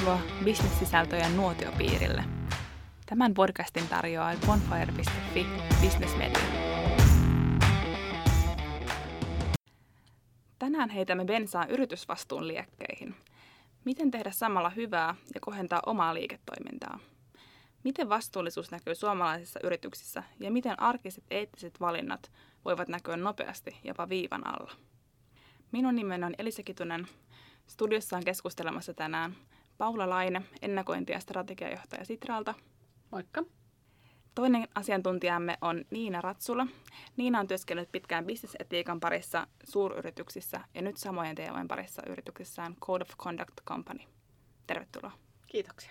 Tervetuloa bisnessisältöjen nuotiopiirille. Tämän podcastin tarjoaa bonfire.fi Business Media. Tänään heitämme bensaa yritysvastuun liekkeihin. Miten tehdä samalla hyvää ja kohentaa omaa liiketoimintaa? Miten vastuullisuus näkyy suomalaisissa yrityksissä ja miten arkiset eettiset valinnat voivat näkyä nopeasti jopa viivan alla? Minun nimeni on Elisa Kitunen. Studiossa on keskustelemassa tänään Paula Laine, ennakointi- ja strategiajohtaja Sitralta. Moikka. Toinen asiantuntijamme on Niina Ratsula. Niina on työskennellyt pitkään bisnesetiikan parissa suuryrityksissä ja nyt samojen teemojen parissa yrityksessään Code of Conduct Company. Tervetuloa. Kiitoksia.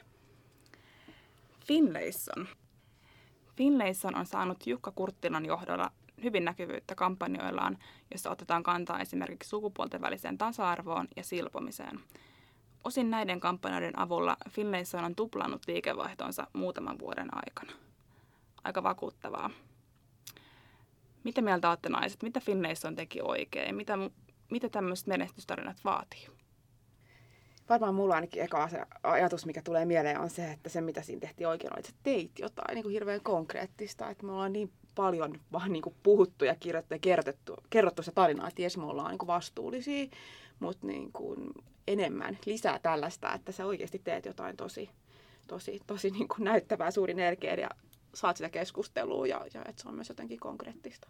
Finlayson. Finlayson on saanut Jukka Kurttilan johdolla hyvin näkyvyyttä kampanjoillaan, jossa otetaan kantaa esimerkiksi sukupuolten väliseen tasa-arvoon ja silpomiseen. Osin näiden kampanjoiden avulla Finlayson on tuplannut liikevaihtonsa muutaman vuoden aikana. Aika vakuuttavaa. Mitä mieltä olette naiset? Mitä Finlayson teki oikein? Mitä, mitä tämmöiset menestystarinat vaatii? Varmaan mulla ainakin eka ajatus, mikä tulee mieleen, on se, että se mitä siinä tehtiin oikein, oli, että teit jotain niin kuin hirveän konkreettista. Että me ollaan niin paljon vaan niin kuin puhuttu ja kirjoittu ja kerrottu, kerrottu se tarina, että jes, me ollaan niin kuin vastuullisia, mutta niin kuin enemmän lisää tällaista, että sä oikeasti teet jotain tosi, tosi, tosi niin kuin näyttävää suurin energia ja saat sitä keskustelua ja, ja että se on myös jotenkin konkreettista.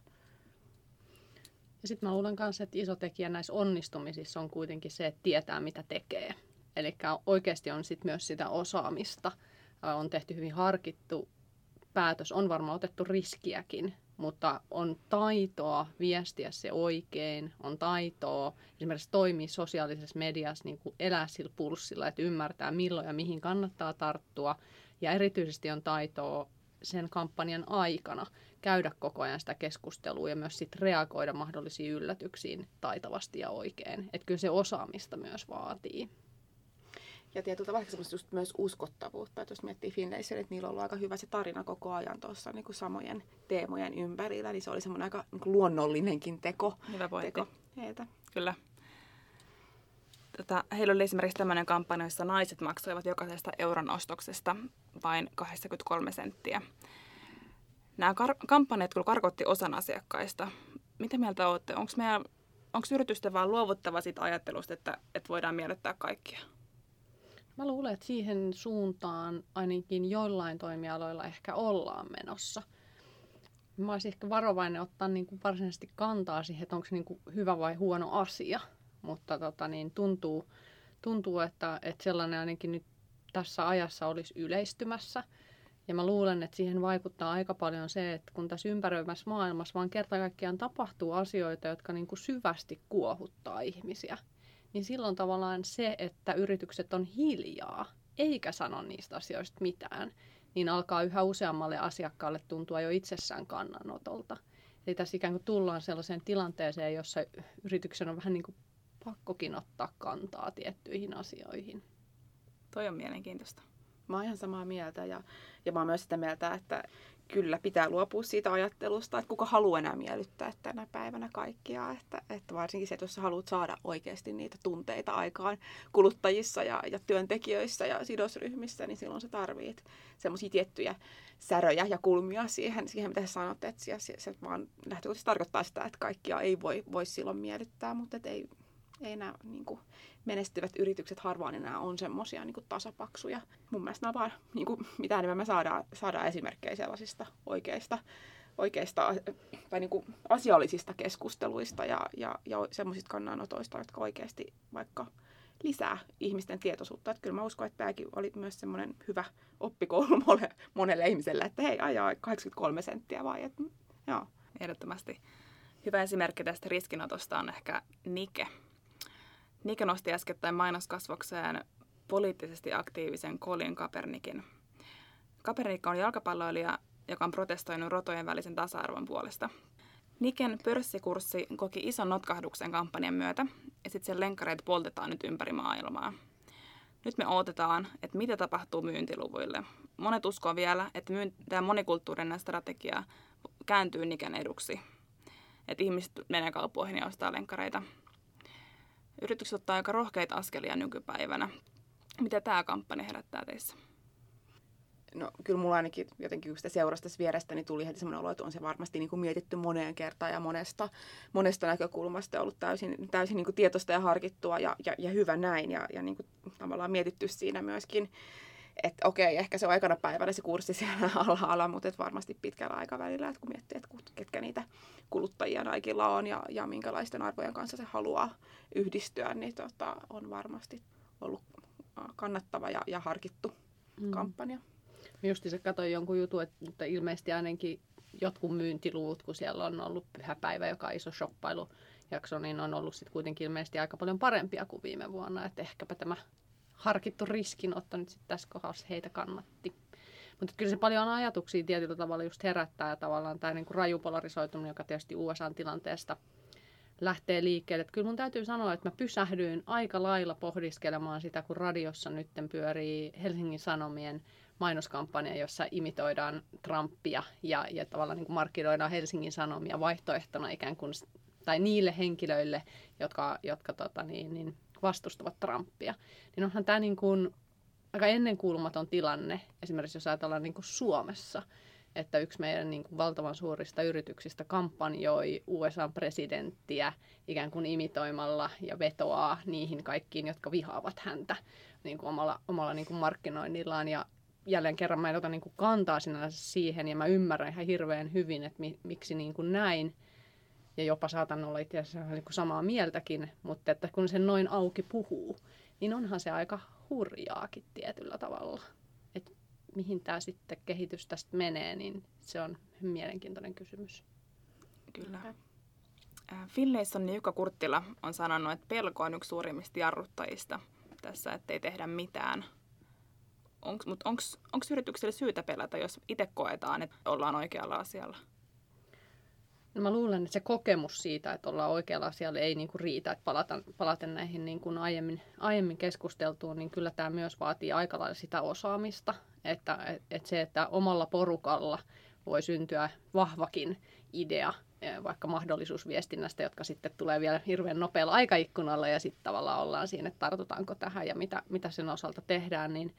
Ja sitten mä luulen myös, että iso tekijä näissä onnistumisissa on kuitenkin se, että tietää mitä tekee. Eli oikeasti on sitten myös sitä osaamista. On tehty hyvin harkittu päätös, on varmaan otettu riskiäkin, mutta on taitoa viestiä se oikein, on taitoa esimerkiksi toimia sosiaalisessa mediassa, niin kuin elää sillä pulssilla, että ymmärtää milloin ja mihin kannattaa tarttua. Ja erityisesti on taitoa sen kampanjan aikana käydä koko ajan sitä keskustelua ja myös sit reagoida mahdollisiin yllätyksiin taitavasti ja oikein. Että kyllä se osaamista myös vaatii. Ja tietyllä tavalla just myös uskottavuutta. Että jos miettii Finlaysia, että niillä on ollut aika hyvä se tarina koko ajan tuossa niin samojen teemojen ympärillä, niin se oli semmoinen aika niin luonnollinenkin teko. Hyvä pointti. Teko heiltä. Kyllä. Tota, heillä oli esimerkiksi tämmöinen kampanja, jossa naiset maksoivat jokaisesta euron ostoksesta vain 23 senttiä. Nämä kar- kampanjat kyllä karkotti osan asiakkaista. Mitä mieltä olette? Onko meidän onko yritysten vaan luovuttava siitä ajattelusta, että, että voidaan miellyttää kaikkia? Mä luulen, että siihen suuntaan ainakin joillain toimialoilla ehkä ollaan menossa. Mä olisin ehkä varovainen ottaa niin kuin varsinaisesti kantaa siihen, että onko se niin kuin hyvä vai huono asia. Mutta tota, niin tuntuu, tuntuu että, että sellainen ainakin nyt tässä ajassa olisi yleistymässä. Ja mä luulen, että siihen vaikuttaa aika paljon se, että kun tässä ympäröimässä maailmassa vaan kerta kaikkiaan tapahtuu asioita, jotka niin kuin syvästi kuohuttaa ihmisiä – niin silloin tavallaan se, että yritykset on hiljaa eikä sano niistä asioista mitään, niin alkaa yhä useammalle asiakkaalle tuntua jo itsessään kannanotolta. Eli tässä ikään kuin tullaan sellaiseen tilanteeseen, jossa yrityksen on vähän niin kuin pakkokin ottaa kantaa tiettyihin asioihin. Toi on mielenkiintoista. Mä oon ihan samaa mieltä ja, ja mä oon myös sitä mieltä, että kyllä pitää luopua siitä ajattelusta, että kuka haluaa enää miellyttää tänä päivänä kaikkia. Että, että varsinkin se, että jos haluat saada oikeasti niitä tunteita aikaan kuluttajissa ja, ja työntekijöissä ja sidosryhmissä, niin silloin sä tarvit semmoisia tiettyjä säröjä ja kulmia siihen, siihen mitä sä sanot, että se, se, vaan lähtökohtaisesti tarkoittaa sitä, että kaikkia ei voi, voi silloin miellyttää, mutta et ei, ei nämä niin kuin, menestyvät yritykset harvaan enää on semmoisia niin tasapaksuja. Mun mielestä nämä vaan, niin kuin, mitä enemmän me saadaan, saadaan esimerkkejä sellaisista oikeista, oikeista tai niin kuin asiallisista keskusteluista ja, ja, ja semmoisista kannanotoista, jotka oikeasti vaikka lisää ihmisten tietoisuutta. Että kyllä mä uskon, että tämäkin oli myös semmoinen hyvä oppikoulu monelle, ihmiselle, että hei, ajaa 83 senttiä vai, että joo. Ehdottomasti. Hyvä esimerkki tästä riskinotosta on ehkä Nike, Nike nosti äskettäin mainoskasvokseen poliittisesti aktiivisen Colin Kaepernickin. Kaepernick on jalkapalloilija, joka on protestoinut rotojen välisen tasa-arvon puolesta. Niken pörssikurssi koki ison notkahduksen kampanjan myötä, ja sitten sen lenkkareita poltetaan nyt ympäri maailmaa. Nyt me odotetaan, että mitä tapahtuu myyntiluvuille. Monet uskoo vielä, että tämä monikulttuurinen strategia kääntyy Niken eduksi. Että ihmiset menee kauppoihin ja ostaa lenkkareita. Yritykset ottaa aika rohkeita askelia nykypäivänä. Mitä tämä kampanja herättää teissä? no kyllä mulla ainakin jotenkin, sitä seurasta tässä vierestä, niin tuli heti semmoinen olo, että on se varmasti niin kuin mietitty moneen kertaan ja monesta, monesta näkökulmasta ollut täysin, täysin niin kuin tietoista ja harkittua ja, ja, ja hyvä näin ja, ja niin kuin tavallaan mietitty siinä myöskin, että okei, ehkä se on aikana päivänä se kurssi siellä alhaalla, mutta että varmasti pitkällä aikavälillä, että kun miettii, että ketkä niitä kuluttajia Naikilla on ja, ja minkälaisten arvojen kanssa se haluaa yhdistyä, niin tota, on varmasti ollut kannattava ja, ja harkittu mm. kampanja. Just se katsoin jonkun jutun, että ilmeisesti ainakin jotkut myyntiluvut, kun siellä on ollut pyhäpäivä, joka on iso shoppailujakso, niin on ollut sitten kuitenkin ilmeisesti aika paljon parempia kuin viime vuonna. Että ehkäpä tämä harkittu riskinotto nyt sitten tässä kohdassa heitä kannatti. Mutta kyllä se paljon ajatuksia tietyllä tavalla just herättää ja tavallaan tämä niinku raju polarisoituminen, joka tietysti USA-tilanteesta lähtee liikkeelle. Että kyllä mun täytyy sanoa, että mä pysähdyin aika lailla pohdiskelemaan sitä, kun radiossa nyt pyörii Helsingin Sanomien mainoskampanja, jossa imitoidaan Trumpia ja, ja tavallaan niin kuin markkinoidaan Helsingin Sanomia vaihtoehtona ikään kuin, tai niille henkilöille, jotka, jotka tota niin, niin vastustavat Trumpia. Niin onhan tämä niin kuin aika ennenkuulumaton tilanne, esimerkiksi jos ajatellaan niin kuin Suomessa, että yksi meidän niin kuin valtavan suurista yrityksistä kampanjoi USA-presidenttiä ikään kuin imitoimalla ja vetoaa niihin kaikkiin, jotka vihaavat häntä niin kuin omalla, omalla niin kuin markkinoinnillaan. Ja, jälleen kerran mä en ota niin kuin kantaa sinänsä siihen ja mä ymmärrän ihan hirveän hyvin, että mi, miksi niin kuin näin. Ja jopa saatan olla itse asiassa niin samaa mieltäkin, mutta että kun se noin auki puhuu, niin onhan se aika hurjaakin tietyllä tavalla. Et mihin tämä sitten kehitys tästä menee, niin se on mielenkiintoinen kysymys. Kyllä. Finlayson Jukka Kurttila on sanonut, että pelko on yksi suurimmista jarruttajista tässä, ettei tehdä mitään – onko yritykselle syytä pelätä, jos itse koetaan, että ollaan oikealla asialla? No mä luulen, että se kokemus siitä, että ollaan oikealla asialla, ei niinku riitä. Että palata, palaten näihin niin kuin aiemmin, aiemmin keskusteltuun, niin kyllä tämä myös vaatii aika lailla sitä osaamista. Että et, et se, että omalla porukalla voi syntyä vahvakin idea, e, vaikka mahdollisuusviestinnästä, jotka sitten tulee vielä hirveän nopealla aikaikkunalla ja sitten tavallaan ollaan siinä, että tartutaanko tähän ja mitä, mitä sen osalta tehdään, niin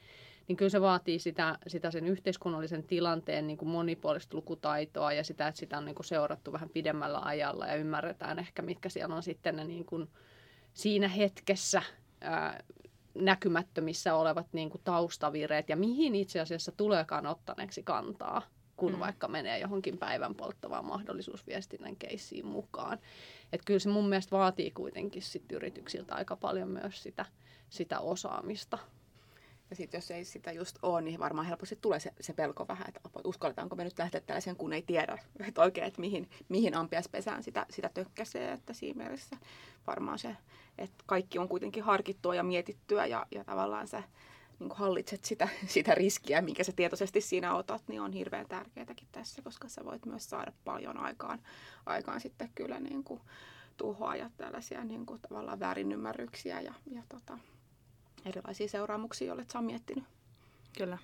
niin kyllä se vaatii sitä, sitä sen yhteiskunnallisen tilanteen niin kuin monipuolista lukutaitoa ja sitä, että sitä on niin kuin seurattu vähän pidemmällä ajalla ja ymmärretään ehkä, mitkä siellä on sitten ne niin kuin siinä hetkessä ää, näkymättömissä olevat niin kuin taustavireet ja mihin itse asiassa tuleekaan ottaneeksi kantaa, kun mm. vaikka menee johonkin päivän polttavaan mahdollisuusviestinnän keissiin mukaan. Että kyllä se mun mielestä vaatii kuitenkin sit yrityksiltä aika paljon myös sitä, sitä osaamista. Ja sitten jos ei sitä just ole, niin varmaan helposti tulee se, se pelko vähän, että uskalletaanko me nyt lähteä tällaisen, kun ei tiedä että oikein, että mihin, mihin ampiaspesään sitä, sitä tökkäsee. Että siinä mielessä varmaan se, että kaikki on kuitenkin harkittua ja mietittyä ja, ja tavallaan se niin hallitset sitä, sitä riskiä, minkä sä tietoisesti siinä otat, niin on hirveän tärkeätäkin tässä, koska sä voit myös saada paljon aikaan, aikaan sitten kyllä niin kuin tuhoa ja tällaisia niin kuin tavallaan väärinymmärryksiä ja, ja tota, erilaisia seuraamuksia, joille sä miettinyt. Kyllä.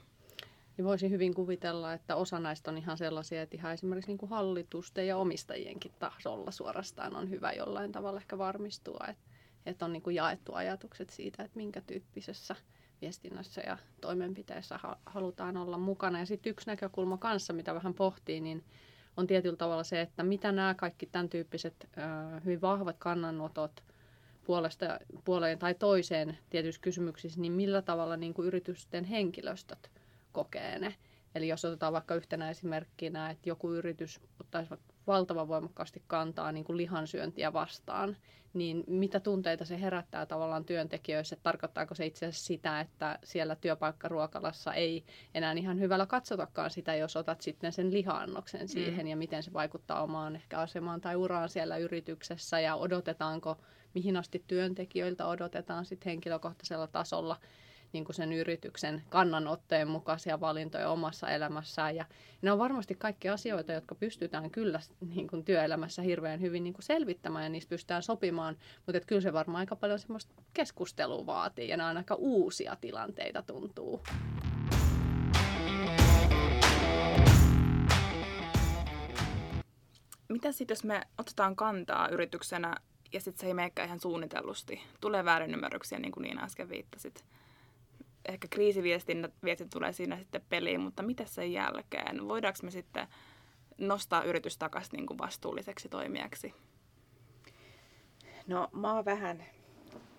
Ja voisin hyvin kuvitella, että osa näistä on ihan sellaisia, että ihan esimerkiksi niin kuin hallitusten ja omistajienkin tasolla suorastaan on hyvä jollain tavalla ehkä varmistua, että, että on niin kuin jaettu ajatukset siitä, että minkä tyyppisessä viestinnässä ja toimenpiteessä halutaan olla mukana. Ja sitten yksi näkökulma kanssa, mitä vähän pohtii, niin on tietyllä tavalla se, että mitä nämä kaikki tämän tyyppiset hyvin vahvat kannanotot – puolesta, puoleen tai toiseen tietyissä kysymyksissä, niin millä tavalla niin kuin yritysten henkilöstöt kokee ne. Eli jos otetaan vaikka yhtenä esimerkkinä, että joku yritys ottaisi valtavan voimakkaasti kantaa niin kuin lihansyöntiä vastaan, niin mitä tunteita se herättää tavallaan työntekijöissä? Tarkoittaako se itse asiassa sitä, että siellä työpaikkaruokalassa ei enää ihan hyvällä katsotakaan sitä, jos otat sitten sen lihaannoksen siihen mm. ja miten se vaikuttaa omaan ehkä asemaan tai uraan siellä yrityksessä ja odotetaanko mihin asti työntekijöiltä odotetaan sit henkilökohtaisella tasolla niin kuin sen yrityksen kannanotteen mukaisia valintoja omassa elämässään. Ja ne on varmasti kaikki asioita, jotka pystytään kyllä niin kuin työelämässä hirveän hyvin niin kuin selvittämään ja niistä pystytään sopimaan, mutta kyllä se varmaan aika paljon semmoista keskustelua vaatii ja nämä on aika uusia tilanteita tuntuu. Mitä sitten, jos me otetaan kantaa yrityksenä ja sitten se ei menekään ihan suunnitellusti. Tulee väärinymmärryksiä, niin kuin Niina äsken viittasit. Ehkä kriisiviestin viestin tulee siinä sitten peliin, mutta mitä sen jälkeen? Voidaanko me sitten nostaa yritys takaisin niin vastuulliseksi toimijaksi? No mä oon vähän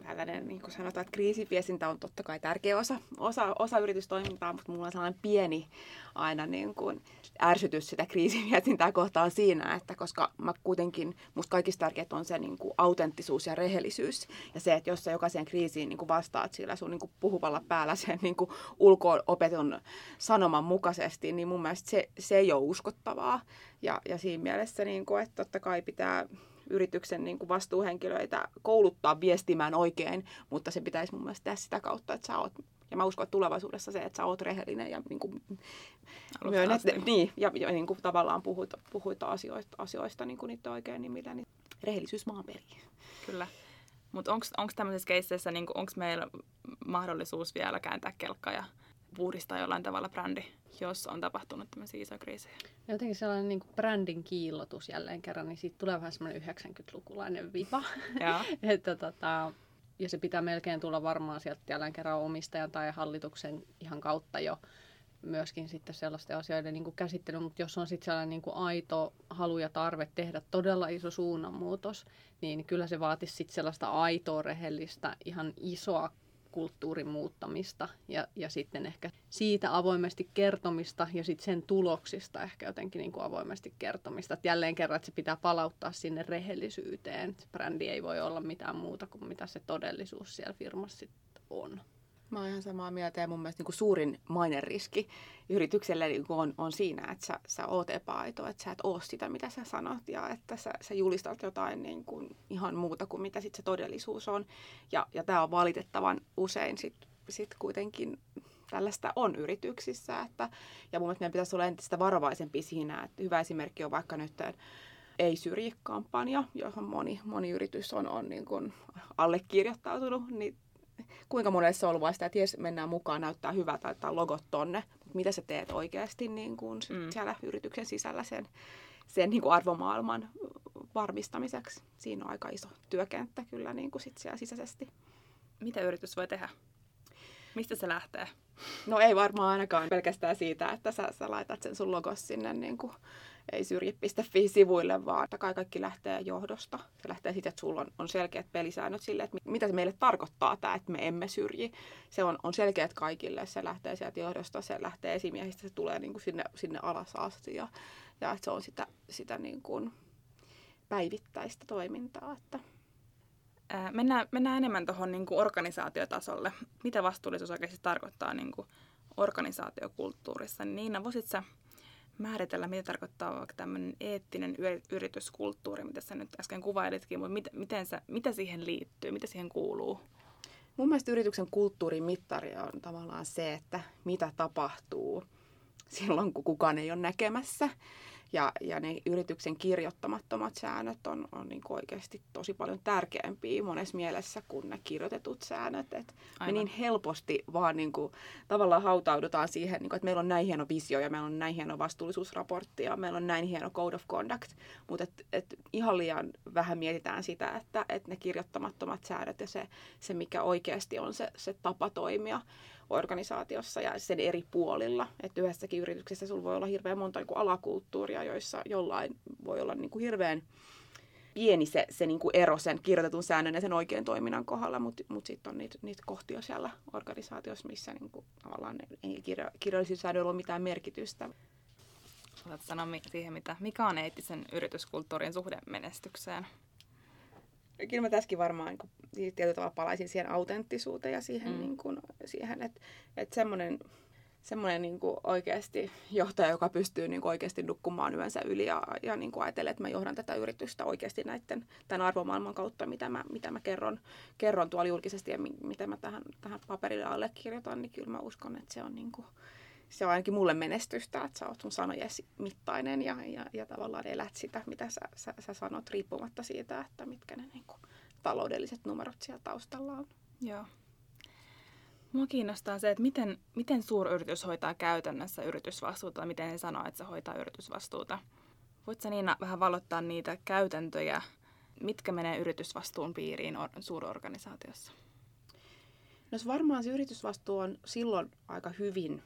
tällainen, niin kuin sanotaan, että kriisiviestintä on totta kai tärkeä osa, osa, osa yritystoimintaa, mutta mulla on sellainen pieni aina niin kuin ärsytys sitä kriisiviestintää kohtaan siinä, että koska mä kuitenkin, musta kaikista tärkeintä on se niin kuin autenttisuus ja rehellisyys. Ja se, että jos sä jokaiseen kriisiin niin kuin vastaat sillä sun niin kuin puhuvalla päällä sen niin kuin ulko-opetun sanoman mukaisesti, niin mun mielestä se, se ei ole uskottavaa. Ja, ja siinä mielessä, niin kuin, että totta kai pitää yrityksen niin kuin vastuuhenkilöitä kouluttaa viestimään oikein, mutta se pitäisi mun mielestä tehdä sitä kautta, että sä oot ja mä uskon, että tulevaisuudessa se, että sä oot rehellinen ja, niin kuin, myönnät, niin, ja, ja niin kuin tavallaan puhuit, puhuit asioista, asioista niin kuin niitä oikein nimillä, niin rehellisyys maan. Kyllä. Mutta onko tämmöisissä keisseissä, niin onko meillä mahdollisuus vielä kääntää kelkka ja puhdistaa jollain tavalla brändi, jos on tapahtunut tämmöisiä isoja kriisejä. Jotenkin sellainen niin brändin kiillotus jälleen kerran, niin siitä tulee vähän semmoinen 90-lukulainen vipa. että tota, ja se pitää melkein tulla varmaan sieltä jälleen kerran omistajan tai hallituksen ihan kautta jo myöskin sitten sellaisten asioiden niin kuin käsittely, mutta jos on sitten sellainen niin aito halu ja tarve tehdä todella iso suunnanmuutos, niin kyllä se vaatisi sitten sellaista aitoa, rehellistä, ihan isoa kulttuurin muuttamista ja, ja sitten ehkä siitä avoimesti kertomista ja sitten sen tuloksista ehkä jotenkin niin kuin avoimesti kertomista. Et jälleen kerran, että se pitää palauttaa sinne rehellisyyteen. Se brändi ei voi olla mitään muuta kuin mitä se todellisuus siellä firmassa sitten on. Mä oon ihan samaa mieltä ja mun mielestä niin kuin suurin riski yritykselle niin on, on siinä, että sä, sä oot epäaito, että sä et oo sitä, mitä sä sanot ja että sä, sä julistat jotain niin kuin ihan muuta kuin mitä sit se todellisuus on. Ja, ja tämä on valitettavan usein sit, sit kuitenkin tällaista on yrityksissä. Että, ja mun mielestä meidän pitäisi olla entistä varovaisempi siinä, että hyvä esimerkki on vaikka nyt ei syrji kampanja, johon moni, moni yritys on, on niin kuin allekirjoittautunut, niin kuinka monelle se on ollut vasta, että jes, mennään mukaan, näyttää hyvältä, laittaa logot tonne, mutta mitä sä teet oikeasti niin kuin mm. siellä yrityksen sisällä sen, sen niin kuin arvomaailman varmistamiseksi. Siinä on aika iso työkenttä kyllä niin kuin sit siellä sisäisesti. Mitä yritys voi tehdä? Mistä se lähtee? No ei varmaan ainakaan pelkästään siitä, että sä, sä laitat sen sun logos sinne niin kuin ei syrji.fi-sivuille, vaan kai kaikki lähtee johdosta. Se lähtee siitä, että sulla on, on selkeät pelisäännöt sille, että mitä se meille tarkoittaa tämä, että me emme syrji. Se on, on selkeät kaikille, se lähtee sieltä johdosta, se lähtee esimiehistä, se tulee niin kuin sinne, sinne alas asti ja, ja että se on sitä, sitä niin kuin päivittäistä toimintaa. Että. Mennään, mennään enemmän tuohon niin organisaatiotasolle. Mitä vastuullisuus oikeasti tarkoittaa niin kuin organisaatiokulttuurissa? Niina, voisitko määritellä, mitä tarkoittaa vaikka tämmöinen eettinen yrityskulttuuri, mitä sä nyt äsken kuvailitkin, mutta mit, miten sä, mitä siihen liittyy, mitä siihen kuuluu? Mun mielestä yrityksen kulttuurin mittari on tavallaan se, että mitä tapahtuu silloin, kun kukaan ei ole näkemässä. Ja, ja ne yrityksen kirjoittamattomat säännöt on, on niin oikeasti tosi paljon tärkeämpiä monessa mielessä kuin ne kirjoitetut säännöt. Et me niin helposti vaan niin kuin, tavallaan hautaudutaan siihen, niin kuin, että meillä on näin hieno visio ja meillä on näin hieno vastuullisuusraportti ja meillä on näin hieno code of conduct. Mutta et, et ihan liian vähän mietitään sitä, että et ne kirjoittamattomat säännöt ja se, se mikä oikeasti on se, se tapa toimia organisaatiossa ja sen eri puolilla. Että yhdessäkin yrityksessä sulla voi olla hirveän monta niin kuin alakulttuuria, joissa jollain voi olla niin kuin hirveän pieni se, se niin kuin ero sen kirjoitetun säännön ja sen oikean toiminnan kohdalla, mutta mut sitten on niitä, niitä kohtia siellä organisaatiossa, missä niin kuin, tavallaan ei kirja, kirjallisilla säännöillä ole mitään merkitystä. Oletko sanoa siihen, mitä, mikä on eettisen yrityskulttuurin suhde menestykseen? Kyllä mä tässäkin varmaan niin kuin, tietyllä tavalla palaisin siihen autenttisuuteen ja siihen, mm. niin kuin, siihen että, että semmoinen, semmoinen niin kuin oikeasti johtaja, joka pystyy niin kuin oikeasti nukkumaan yönsä yli ja, ja niin kuin ajattelee, että mä johdan tätä yritystä oikeasti näiden, tämän arvomaailman kautta, mitä mä, mitä mä kerron, kerron tuolla julkisesti ja mi, mitä mä tähän, tähän paperille allekirjoitan, niin kyllä mä uskon, että se on niin kuin, se on ainakin mulle menestystä, että sä oot sun sanojesi mittainen ja, ja, ja tavallaan elät sitä, mitä sä, sä, sä sanot, riippumatta siitä, että mitkä ne niin kuin, taloudelliset numerot siellä taustalla on. Joo. Mua kiinnostaa se, että miten, miten suuryritys hoitaa käytännössä yritysvastuuta, miten he sanoo, että se hoitaa yritysvastuuta. Voitko Niina vähän valottaa niitä käytäntöjä, mitkä menee yritysvastuun piiriin suurorganisaatiossa? No varmaan se yritysvastuu on silloin aika hyvin,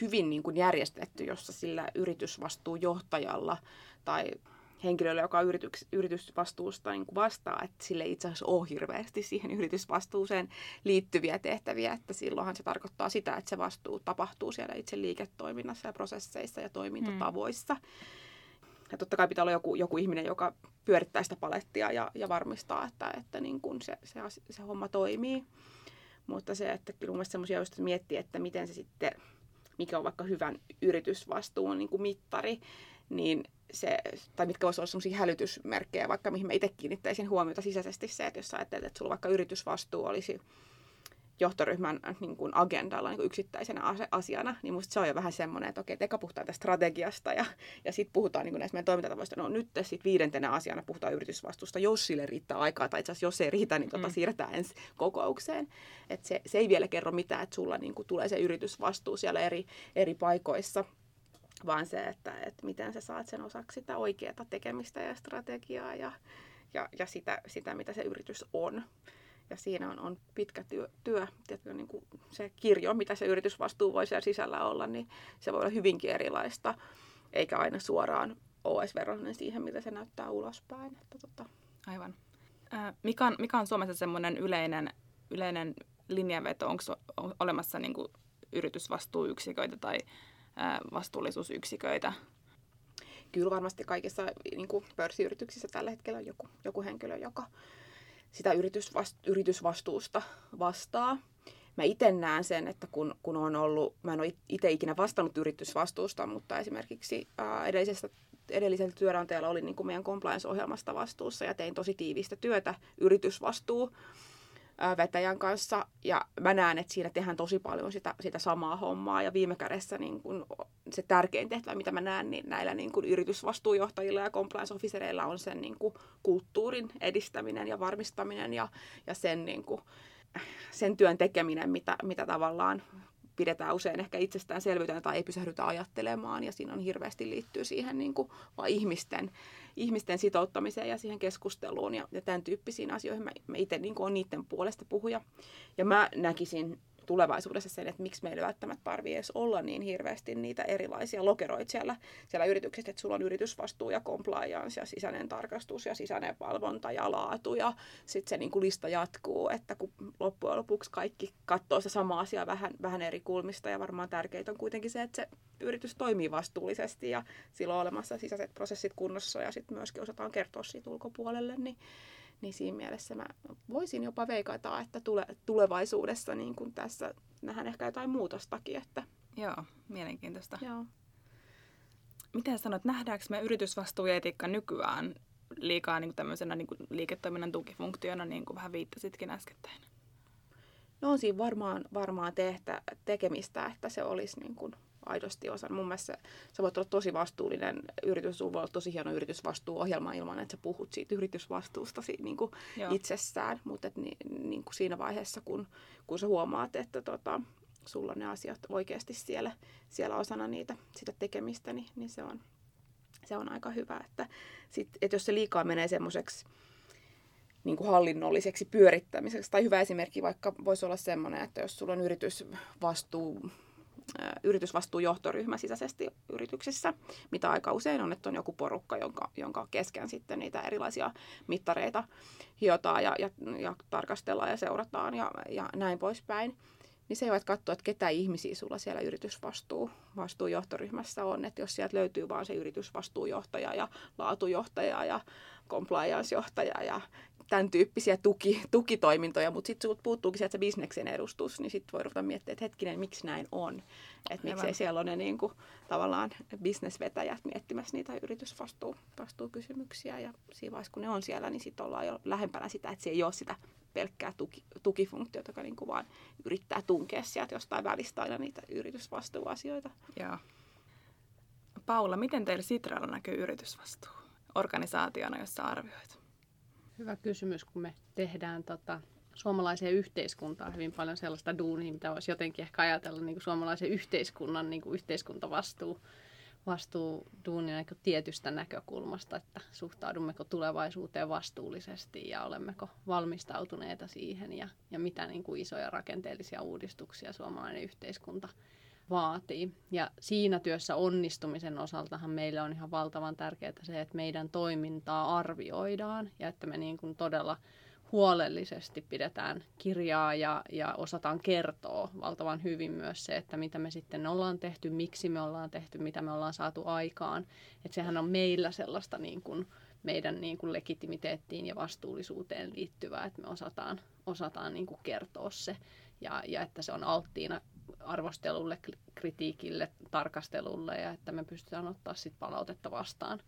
hyvin niin kuin järjestetty, jossa sillä yritysvastuujohtajalla tai henkilöllä, joka yrityks, yritysvastuusta niin kuin vastaa, että sille itse asiassa on hirveästi siihen yritysvastuuseen liittyviä tehtäviä, että silloinhan se tarkoittaa sitä, että se vastuu tapahtuu siellä itse liiketoiminnassa ja prosesseissa ja toimintatavoissa. Hmm. Ja totta kai pitää olla joku, joku ihminen, joka pyörittää sitä palettia ja, ja varmistaa, että, että niin kuin se, se, se homma toimii. Mutta se, että kyllä mun semmoisia, jos miettii, että miten se sitten, mikä on vaikka hyvän yritysvastuun niin kuin mittari, niin se, tai mitkä voisivat olla sellaisia hälytysmerkkejä, vaikka mihin mä itse kiinnittäisin huomiota sisäisesti se, että jos ajattelet, että sulla vaikka yritysvastuu olisi johtoryhmän äh, niin kuin agendalla niin kuin yksittäisenä asiana, niin musta se on jo vähän semmoinen, että okei, teka puhutaan tästä strategiasta ja, ja sitten puhutaan niin kuin näistä meidän toimintatavoista. No nyt sitten viidentenä asiana puhutaan yritysvastuusta, jos sille riittää aikaa, tai itse asiassa jos ei riitä, niin tota, mm. siirretään ensi kokoukseen. Et se, se ei vielä kerro mitään, että sulla niin kuin, tulee se yritysvastuu siellä eri, eri paikoissa vaan se, että, että miten sä saat sen osaksi sitä oikeaa tekemistä ja strategiaa ja, ja, ja sitä, sitä, mitä se yritys on. Ja siinä on, on pitkä työ, työ tiedätkö, niin kuin se kirjo, mitä se yritysvastuu voi siellä sisällä olla, niin se voi olla hyvinkin erilaista, eikä aina suoraan OS-verrainen siihen, mitä se näyttää ulospäin. Että, tota. Aivan. Mikä, on, mikä on Suomessa semmoinen yleinen, yleinen linjanveto? Onko olemassa niin kuin yritysvastuuyksiköitä tai vastuullisuusyksiköitä. Kyllä varmasti kaikissa niin kuin pörssiyrityksissä tällä hetkellä on joku, joku henkilö, joka sitä yritysvastuusta vastaa. Mä itse näen sen, että kun, kun on ollut, mä en ole itse ikinä vastannut yritysvastuusta, mutta esimerkiksi ää, edellisestä edellisellä työnantajalla oli niin kuin meidän compliance-ohjelmasta vastuussa ja tein tosi tiivistä työtä yritysvastuu vetäjän kanssa. Ja mä näen, että siinä tehdään tosi paljon sitä, sitä samaa hommaa. Ja viime kädessä niin kun se tärkein tehtävä, mitä mä näen, niin näillä niin kun yritysvastuujohtajilla ja compliance officereilla on sen niin kun kulttuurin edistäminen ja varmistaminen ja, ja sen, niin kun, sen työn tekeminen, mitä, mitä tavallaan pidetään usein ehkä itsestäänselvyytenä tai ei pysähdytä ajattelemaan. Ja siinä on hirveästi liittyy siihen niin kuin, ihmisten ihmisten sitouttamiseen ja siihen keskusteluun ja, ja tämän tyyppisiin asioihin. Mä, mä itse niin olen niiden puolesta puhuja. Ja mä näkisin tulevaisuudessa sen, että miksi meillä välttämättä tarvii edes olla niin hirveästi niitä erilaisia lokeroita siellä, siellä yrityksissä, että sulla on yritysvastuu ja compliance ja sisäinen tarkastus ja sisäinen valvonta ja laatu ja sitten se niin kuin lista jatkuu, että kun loppujen lopuksi kaikki katsoo sitä samaa asiaa vähän, vähän eri kulmista ja varmaan tärkeintä on kuitenkin se, että se yritys toimii vastuullisesti ja sillä on olemassa sisäiset prosessit kunnossa ja sitten myöskin osataan kertoa siitä ulkopuolelle, niin niin siinä mielessä mä voisin jopa veikata, että tule, tulevaisuudessa niin kuin tässä nähdään ehkä jotain muutostakin. Että... Joo, mielenkiintoista. Joo. Miten sanot, nähdäänkö me yritysvastuu ja etiikka nykyään liikaa niin kuin tämmöisenä niin kuin liiketoiminnan tukifunktiona, niin kuin vähän viittasitkin äskettäin? No on siinä varmaan, varmaan tehtä, tekemistä, että se olisi niin kuin aidosti osan. Mun mielestä sä voit olla tosi vastuullinen yritys, sulla voi olla tosi hieno yritysvastuuohjelma ilman, että sä puhut siitä yritysvastuusta niin kuin itsessään, mutta et, niin, niin kuin siinä vaiheessa, kun, kun sä huomaat, että tota, sulla on ne asiat oikeasti siellä, siellä osana niitä, sitä tekemistä, niin, niin se, on, se on aika hyvä. Että, sit, että jos se liikaa menee semmoiseksi niin kuin hallinnolliseksi pyörittämiseksi. Tai hyvä esimerkki vaikka voisi olla semmoinen, että jos sulla on yritysvastuu yritysvastuujohtoryhmä sisäisesti yrityksissä, mitä aika usein on, että on joku porukka, jonka, jonka kesken sitten niitä erilaisia mittareita hiotaan ja, ja, ja tarkastellaan ja seurataan ja, ja näin poispäin. Niin se ei vaikka katsoa, että ketä ihmisiä sulla siellä yritysvastuujohtoryhmässä on. Että jos sieltä löytyy vaan se yritysvastuujohtaja ja laatujohtaja ja compliance-johtaja ja tämän tyyppisiä tuki, tukitoimintoja, mutta sitten sinulta puuttuukin sieltä se bisneksen edustus, niin sitten voi ruveta miettimään, että hetkinen, miksi näin on. Että miksei siellä ole ne niin kuin, tavallaan bisnesvetäjät miettimässä niitä yritysvastuukysymyksiä. Ja siinä vaiheessa, kun ne on siellä, niin sitten ollaan jo lähempänä sitä, että se ei ole sitä pelkkää tuki, tukifunktiota, joka niin kuin vaan yrittää tunkea sieltä jostain välistä aina niitä yritysvastuuasioita. Joo. Paula, miten teillä Sitralla näkyy yritysvastuu organisaationa, jossa arvioit? Hyvä kysymys, kun me tehdään tota, suomalaiseen yhteiskuntaan hyvin paljon sellaista duunia, mitä voisi jotenkin ehkä ajatella niin kuin suomalaisen yhteiskunnan niin kuin yhteiskuntavastuu vastuu duunin niin tietystä näkökulmasta, että suhtaudummeko tulevaisuuteen vastuullisesti ja olemmeko valmistautuneita siihen ja, ja mitä niin kuin isoja rakenteellisia uudistuksia suomalainen yhteiskunta vaatii. Ja siinä työssä onnistumisen osaltahan meille on ihan valtavan tärkeää se, että meidän toimintaa arvioidaan ja että me niin kuin todella huolellisesti pidetään kirjaa ja, ja osataan kertoa valtavan hyvin myös se, että mitä me sitten ollaan tehty, miksi me ollaan tehty, mitä me ollaan saatu aikaan. Että sehän on meillä sellaista niin kuin meidän niin kuin legitimiteettiin ja vastuullisuuteen liittyvää, että me osataan, osataan niin kuin kertoa se ja, ja että se on alttiina arvostelulle, kritiikille, tarkastelulle ja että me pystytään ottaa sit palautetta vastaan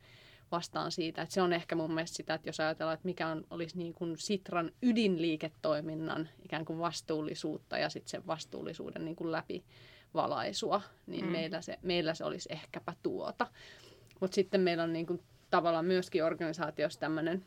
vastaan siitä. Että se on ehkä mun mielestä sitä, että jos ajatellaan, että mikä on, olisi niin kuin Sitran ydinliiketoiminnan ikään kuin vastuullisuutta ja sitten sen vastuullisuuden niin kuin läpivalaisua, niin mm. meillä, se, meillä se olisi ehkäpä tuota. Mutta sitten meillä on niin kuin tavallaan myöskin organisaatiossa tämmöinen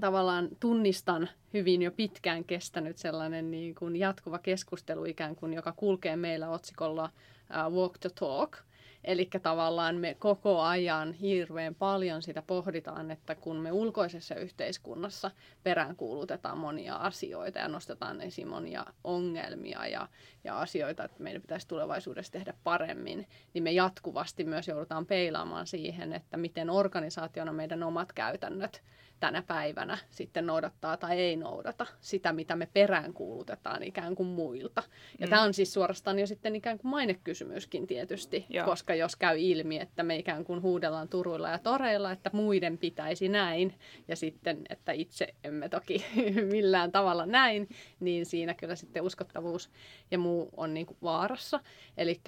tavallaan tunnistan hyvin jo pitkään kestänyt sellainen niin kuin jatkuva keskustelu ikään kuin, joka kulkee meillä otsikolla uh, Walk to Talk – Eli tavallaan me koko ajan hirveän paljon sitä pohditaan, että kun me ulkoisessa yhteiskunnassa peräänkuulutetaan monia asioita ja nostetaan esiin monia ongelmia ja, ja asioita, että meidän pitäisi tulevaisuudessa tehdä paremmin, niin me jatkuvasti myös joudutaan peilaamaan siihen, että miten organisaationa meidän omat käytännöt tänä päivänä sitten noudattaa tai ei noudata sitä, mitä me peräänkuulutetaan ikään kuin muilta. Ja mm. tämä on siis suorastaan jo sitten ikään kuin mainekysymyskin tietysti, Joo. koska jos käy ilmi, että me ikään kuin huudellaan turuilla ja toreilla, että muiden pitäisi näin, ja sitten, että itse emme toki millään tavalla näin, niin siinä kyllä sitten uskottavuus ja muu on niin kuin vaarassa. Eli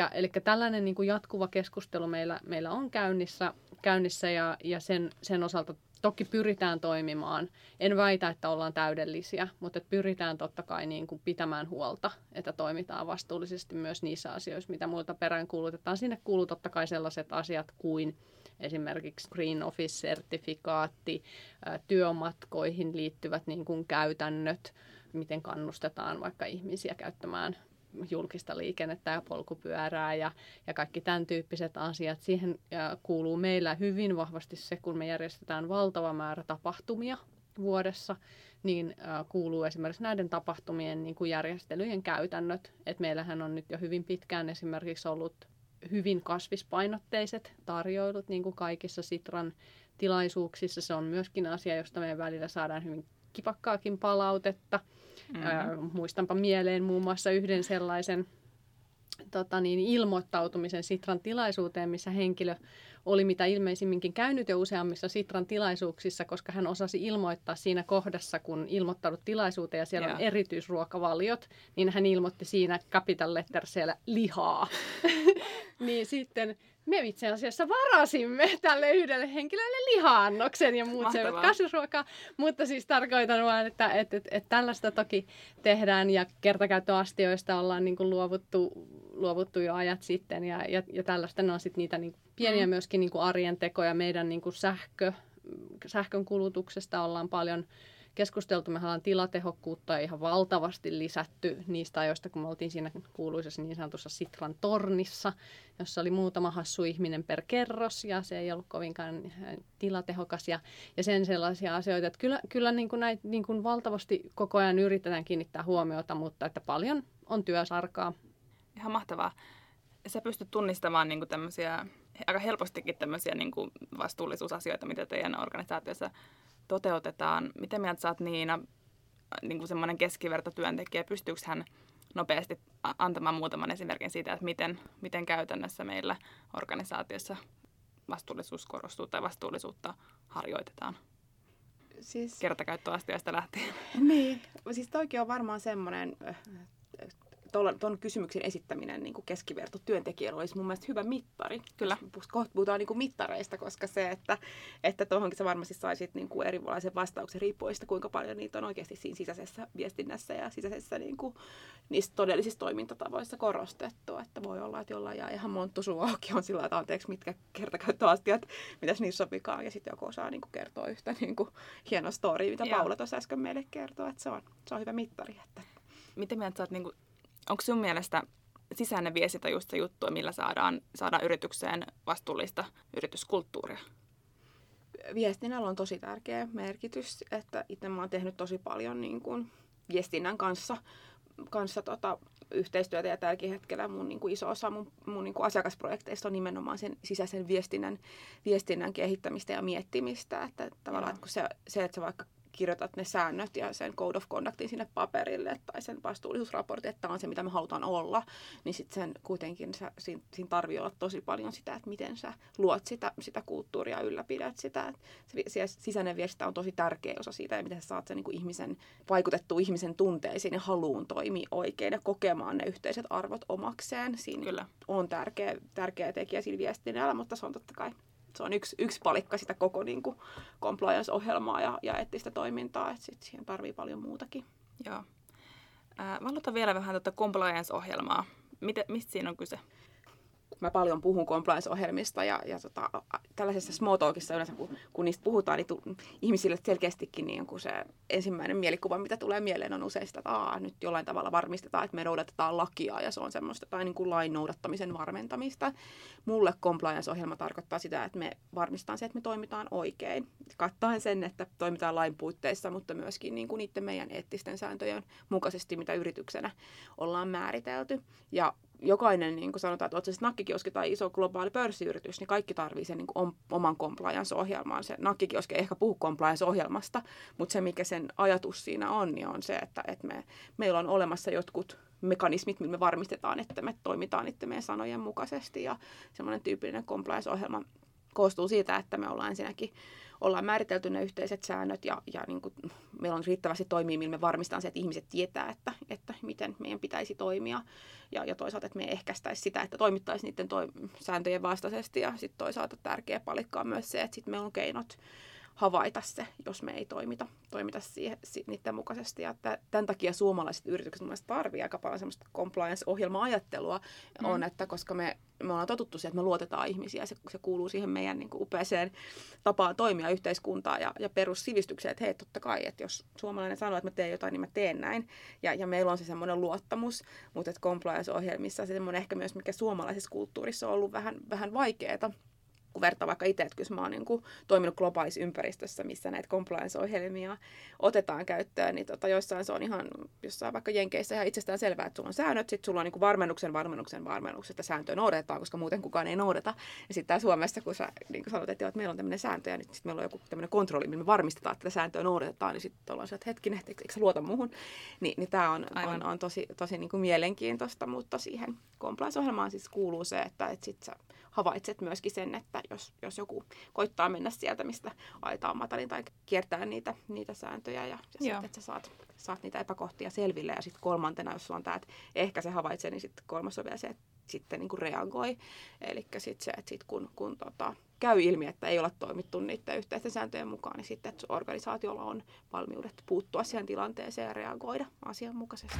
tällainen niin kuin jatkuva keskustelu meillä, meillä on käynnissä, käynnissä ja, ja sen, sen osalta Toki pyritään toimimaan. En väitä, että ollaan täydellisiä, mutta että pyritään totta kai niin kuin pitämään huolta, että toimitaan vastuullisesti myös niissä asioissa, mitä muilta perään kuulutetaan. Sinne kuuluu totta kai sellaiset asiat kuin esimerkiksi Green Office-sertifikaatti, työmatkoihin liittyvät niin kuin käytännöt, miten kannustetaan vaikka ihmisiä käyttämään julkista liikennettä ja polkupyörää ja, ja kaikki tämän tyyppiset asiat. Siihen kuuluu meillä hyvin vahvasti se, kun me järjestetään valtava määrä tapahtumia vuodessa, niin kuuluu esimerkiksi näiden tapahtumien niin kuin järjestelyjen käytännöt. Et meillähän on nyt jo hyvin pitkään esimerkiksi ollut hyvin kasvispainotteiset tarjoilut niin kuin kaikissa Sitran tilaisuuksissa. Se on myöskin asia, josta meidän välillä saadaan hyvin kipakkaakin palautetta. Mm-hmm. Ö, muistanpa mieleen muun muassa yhden sellaisen tota niin, ilmoittautumisen Sitran tilaisuuteen, missä henkilö oli mitä ilmeisimminkin käynyt jo useammissa Sitran tilaisuuksissa, koska hän osasi ilmoittaa siinä kohdassa, kun ilmoittaudut tilaisuuteen ja siellä yeah. on erityisruokavaliot, niin hän ilmoitti siinä capital letter siellä lihaa. niin sitten me itse asiassa varasimme tälle yhdelle henkilölle lihaannoksen ja muut syövät kasvisruokaa. Mutta siis tarkoitan vaan, että, että, että, että tällaista toki tehdään ja kertakäyttöastioista ollaan niin kuin luovuttu, luovuttu jo ajat sitten ja, ja, ja tällaista. Ne on sitten niitä niin pieniä mm. myöskin niin kuin arjen tekoja. Meidän niin kuin sähkö, sähkön kulutuksesta ollaan paljon keskusteltu. Me ollaan tilatehokkuutta ihan valtavasti lisätty niistä ajoista, kun me oltiin siinä kuuluisessa niin sanotussa Sitran tornissa, jossa oli muutama hassu ihminen per kerros ja se ei ollut kovinkaan äh, tilatehokas ja, ja sen sellaisia asioita. Että kyllä kyllä niin kuin näitä niin kuin valtavasti koko ajan yritetään kiinnittää huomiota, mutta että paljon on työsarkaa. Ihan mahtavaa. Sä pystyt tunnistamaan niin kuin tämmöisiä, aika helpostikin tämmöisiä niin kuin vastuullisuusasioita, mitä teidän organisaatiossa toteutetaan. Miten mieltä sä oot Niina, niin kuin semmoinen keskivertotyöntekijä, pystyykö hän nopeasti antamaan muutaman esimerkin siitä, että miten, miten käytännössä meillä organisaatiossa vastuullisuus korostuu tai vastuullisuutta harjoitetaan? Siis... Kertakäyttöastiasta lähtien. Niin, siis toikin on varmaan semmoinen tuon kysymyksen esittäminen niin kuin keskiverto työntekijällä olisi mun mielestä hyvä mittari. Kyllä. Kohta puhutaan niin kuin mittareista, koska se, että, että tuohonkin sä varmasti saisit niin kuin erilaisen vastauksen riippuen kuinka paljon niitä on oikeasti siinä sisäisessä viestinnässä ja sisäisessä niin kuin, niissä todellisissa toimintatavoissa korostettu. Että voi olla, että jollain jää ihan monttu suu auki on sillä että anteeksi, mitkä kertakäyttöastiat, mitäs niissä sopikaan. Ja sitten joku osaa niin kuin kertoa yhtä niin kuin hienoa storia, mitä Joo. Paula tuossa äsken meille kertoi. Että se on, se on hyvä mittari. Että... Miten mieltä sä oot niin kuin onko sun mielestä sisäinen viestintä just se juttu, millä saadaan, saadaan yritykseen vastuullista yrityskulttuuria? Viestinnällä on tosi tärkeä merkitys, että itse mä oon tehnyt tosi paljon niin kuin viestinnän kanssa, kanssa tota, yhteistyötä ja tälläkin hetkellä mun niin kuin iso osa mun, mun niin kuin asiakasprojekteista on nimenomaan sen sisäisen viestinnän, viestinnän kehittämistä ja miettimistä. Että tavallaan, että kun se, se, että sä vaikka kirjoitat ne säännöt ja sen code of conductin sinne paperille tai sen vastuullisuusraportin, että tämä on se, mitä me halutaan olla, niin sitten sen kuitenkin sä, siinä, siinä tarvii olla tosi paljon sitä, että miten sä luot sitä, sitä kulttuuria, ylläpidät sitä. Se sisäinen viestintä on tosi tärkeä osa siitä, ja miten sä saat sen niin kuin ihmisen, vaikutettu ihmisen tunteisiin ja haluun toimia oikein ja kokemaan ne yhteiset arvot omakseen. Siinä Kyllä. on tärkeä, tärkeä tekijä siinä viestinnällä, mutta se on totta kai se on yksi, yksi palikka sitä koko niin kuin, compliance-ohjelmaa ja, ja eettistä toimintaa, että sit siihen tarvii paljon muutakin. Joo. Äh, mä vielä vähän tätä compliance-ohjelmaa. Miten, mistä siinä on kyse? Mä paljon puhun compliance-ohjelmista ja, ja tota, tällaisessa small talkissa yleensä, kun, kun niistä puhutaan, niin tu, ihmisille selkeästikin niin kun se ensimmäinen mielikuva, mitä tulee mieleen, on usein sitä, että Aa, nyt jollain tavalla varmistetaan, että me noudatetaan lakia ja se on semmoista tai niin kuin lain noudattamisen varmentamista. Mulle compliance-ohjelma tarkoittaa sitä, että me varmistetaan se, että me toimitaan oikein, kattaen sen, että toimitaan lain puitteissa, mutta myöskin niin kuin niiden meidän eettisten sääntöjen mukaisesti, mitä yrityksenä ollaan määritelty. Ja jokainen, niin kuin sanotaan, että olet se nakkikioski tai iso globaali pörssiyritys, niin kaikki tarvii sen niin kuin oman compliance-ohjelmaan. Se nakkikioski ei ehkä puhu compliance-ohjelmasta, mutta se, mikä sen ajatus siinä on, niin on se, että, että me, meillä on olemassa jotkut mekanismit, millä me varmistetaan, että me toimitaan niiden meidän sanojen mukaisesti. Ja semmoinen tyypillinen compliance-ohjelma koostuu siitä, että me ollaan ensinnäkin ollaan määritelty ne yhteiset säännöt ja, ja niin kuin meillä on riittävästi toimia, millä me varmistetaan se, että ihmiset tietää, että, että miten meidän pitäisi toimia. Ja, ja toisaalta, että me ehkäistäisi sitä, että toimittaisiin niiden toi, sääntöjen vastaisesti. Ja sitten toisaalta tärkeä palikka on myös se, että sitten meillä on keinot havaita se, jos me ei toimita, toimita siihen, niiden mukaisesti. Ja tämän takia suomalaiset yritykset mielestäni tarvii aika paljon semmoista compliance-ohjelma-ajattelua mm. on, että koska me, me ollaan totuttu siihen, että me luotetaan ihmisiä, se, se kuuluu siihen meidän niin kuin upeaseen tapaan toimia yhteiskuntaa ja, ja perussivistykseen, että hei, totta kai, että jos suomalainen sanoo, että mä teen jotain, niin mä teen näin. Ja, ja meillä on se semmoinen luottamus, mutta että compliance-ohjelmissa se semmoinen ehkä myös, mikä suomalaisessa kulttuurissa on ollut vähän, vähän vaikeaa, kun vertaa vaikka itse, että kyllä mä oon niin kuin toiminut globaalissa ympäristössä, missä näitä compliance-ohjelmia otetaan käyttöön, niin tota, joissain se on ihan, jossain vaikka Jenkeissä ihan itsestään selvää, että sulla on säännöt, sitten sulla on niin kuin varmennuksen, varmennuksen, varmennuksen, että sääntöä noudatetaan, koska muuten kukaan ei noudata. Ja sitten täällä Suomessa, kun sä niin kuin sanot, että, joo, että meillä on tämmöinen sääntö ja nyt sitten meillä on joku tämmöinen kontrolli, millä me varmistetaan, että tätä sääntöä noudatetaan, niin sitten ollaan se, että hetkinen, että eikö luota muuhun. Ni, niin tämä on, on, on, tosi, tosi niin kuin mielenkiintoista, mutta siihen compliance-ohjelmaan siis kuuluu se, että, että sit sä havaitset myöskin sen, että jos, jos joku koittaa mennä sieltä, mistä aita on matalin tai kiertää niitä, niitä sääntöjä ja, ja sitten, että sä saat, saat niitä epäkohtia selville. Ja sitten kolmantena, jos sulla on tämä, että ehkä se havaitsee, niin sitten kolmas on vielä se, että sitten niin kuin reagoi. Eli sitten se, että sit kun, kun tota, käy ilmi, että ei ole toimittu niiden yhteisten sääntöjen mukaan, niin sitten että organisaatiolla on valmiudet puuttua siihen tilanteeseen ja reagoida asianmukaisesti.